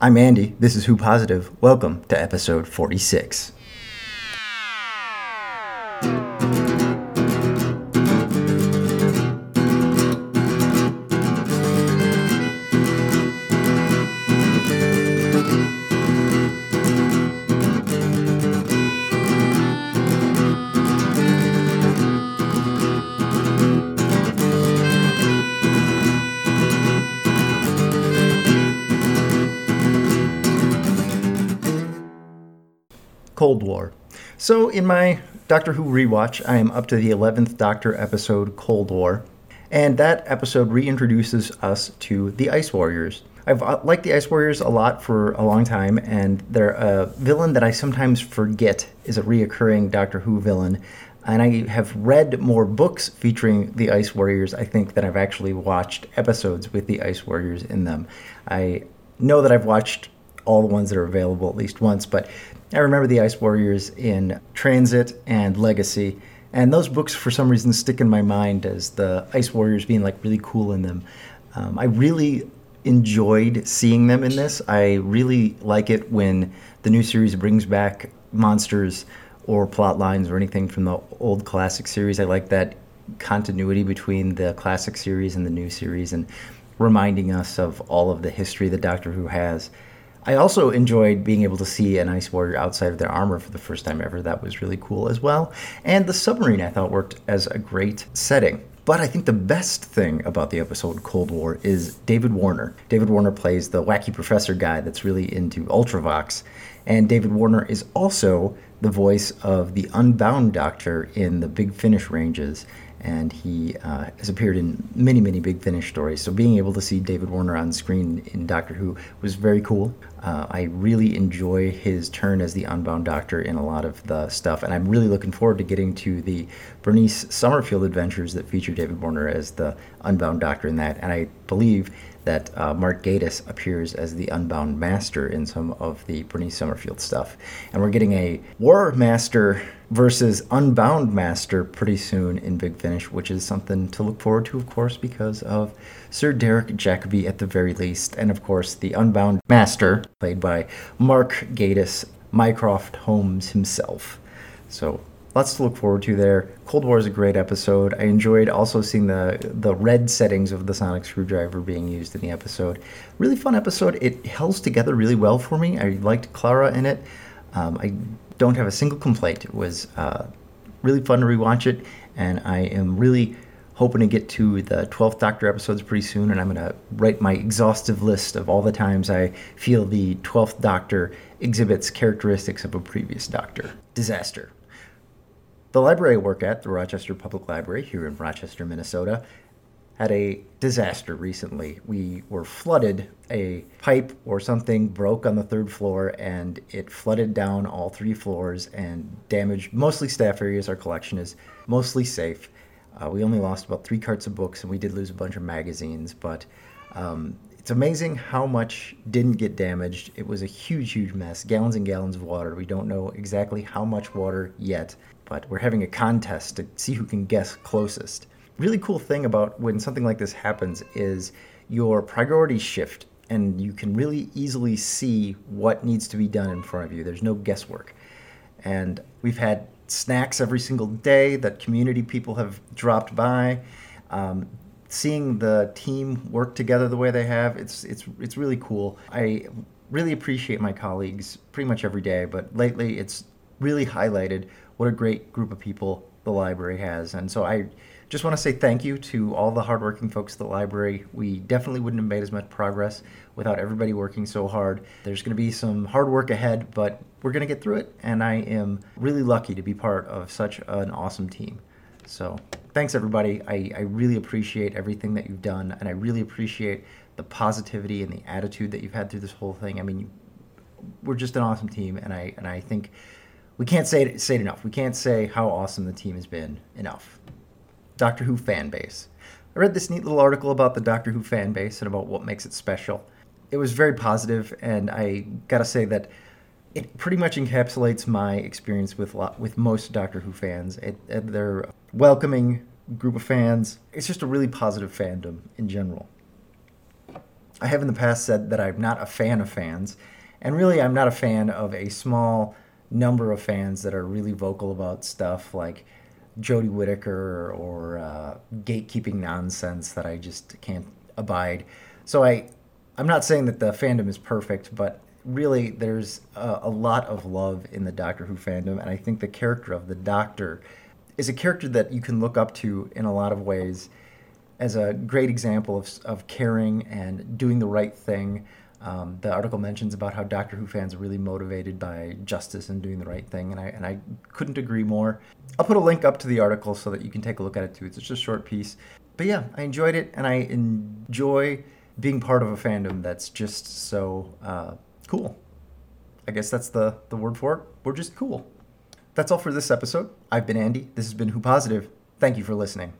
I'm Andy. This is Who Positive. Welcome to episode 46. Cold War. So, in my Doctor Who rewatch, I am up to the 11th Doctor episode, Cold War, and that episode reintroduces us to the Ice Warriors. I've uh, liked the Ice Warriors a lot for a long time, and they're a villain that I sometimes forget is a reoccurring Doctor Who villain. And I have read more books featuring the Ice Warriors, I think, than I've actually watched episodes with the Ice Warriors in them. I know that I've watched all the ones that are available at least once, but I remember the Ice Warriors in Transit and Legacy, and those books for some reason stick in my mind as the Ice Warriors being like really cool in them. Um, I really enjoyed seeing them in this. I really like it when the new series brings back monsters or plot lines or anything from the old classic series. I like that continuity between the classic series and the new series and reminding us of all of the history that Doctor Who has. I also enjoyed being able to see an ice warrior outside of their armor for the first time ever. That was really cool as well. And the submarine I thought worked as a great setting. But I think the best thing about the episode Cold War is David Warner. David Warner plays the wacky professor guy that's really into Ultravox. And David Warner is also the voice of the Unbound Doctor in the Big Finish ranges and he uh, has appeared in many, many Big Finish stories. So being able to see David Warner on screen in Doctor Who was very cool. Uh, I really enjoy his turn as the Unbound Doctor in a lot of the stuff, and I'm really looking forward to getting to the Bernice Summerfield adventures that feature David Warner as the Unbound Doctor in that. And I believe that uh, Mark Gatiss appears as the Unbound Master in some of the Bernice Summerfield stuff. And we're getting a War Master versus Unbound Master pretty soon in Big Finish, which is something to look forward to, of course, because of Sir Derek Jacobi at the very least. And of course, the Unbound Master, played by Mark Gatiss, Mycroft Holmes himself. So lots to look forward to there. Cold War is a great episode. I enjoyed also seeing the the red settings of the sonic screwdriver being used in the episode. Really fun episode. It held together really well for me. I liked Clara in it. Um, I don't have a single complaint. It was uh, really fun to rewatch it, and I am really hoping to get to the 12th Doctor episodes pretty soon, and I'm going to write my exhaustive list of all the times I feel the 12th Doctor exhibits characteristics of a previous Doctor. Disaster. The library I work at, the Rochester Public Library here in Rochester, Minnesota, had a disaster recently. We were flooded. A pipe or something broke on the third floor and it flooded down all three floors and damaged mostly staff areas. Our collection is mostly safe. Uh, we only lost about three carts of books and we did lose a bunch of magazines, but um, it's amazing how much didn't get damaged. It was a huge, huge mess. Gallons and gallons of water. We don't know exactly how much water yet but we're having a contest to see who can guess closest. Really cool thing about when something like this happens is your priorities shift and you can really easily see what needs to be done in front of you. There's no guesswork. And we've had snacks every single day that community people have dropped by. Um, seeing the team work together the way they have, it's it's it's really cool. I really appreciate my colleagues pretty much every day, but lately it's really highlighted what a great group of people the library has. And so I just want to say thank you to all the hardworking folks at the library. We definitely wouldn't have made as much progress without everybody working so hard. There's going to be some hard work ahead, but we're going to get through it. And I am really lucky to be part of such an awesome team. So thanks, everybody. I, I really appreciate everything that you've done, and I really appreciate the positivity and the attitude that you've had through this whole thing. I mean, we're just an awesome team, and I and I think we can't say it, say it enough. We can't say how awesome the team has been enough. Doctor Who fan base. I read this neat little article about the Doctor Who fan base and about what makes it special. It was very positive, and I gotta say that it pretty much encapsulates my experience with with most Doctor Who fans. It, they're welcoming group of fans. It's just a really positive fandom in general. I have in the past said that I'm not a fan of fans, and really I'm not a fan of a small number of fans that are really vocal about stuff like Jodie Whittaker or uh, gatekeeping nonsense that I just can't abide. So I, I'm not saying that the fandom is perfect, but really there's a, a lot of love in the Doctor Who fandom, and I think the character of the Doctor is a character that you can look up to in a lot of ways as a great example of, of caring and doing the right thing. Um, the article mentions about how Doctor Who fans are really motivated by justice and doing the right thing, and I and I couldn't agree more. I'll put a link up to the article so that you can take a look at it too. It's just a short piece, but yeah, I enjoyed it, and I enjoy being part of a fandom that's just so uh, cool. I guess that's the the word for it. We're just cool. That's all for this episode. I've been Andy. This has been Who Positive. Thank you for listening.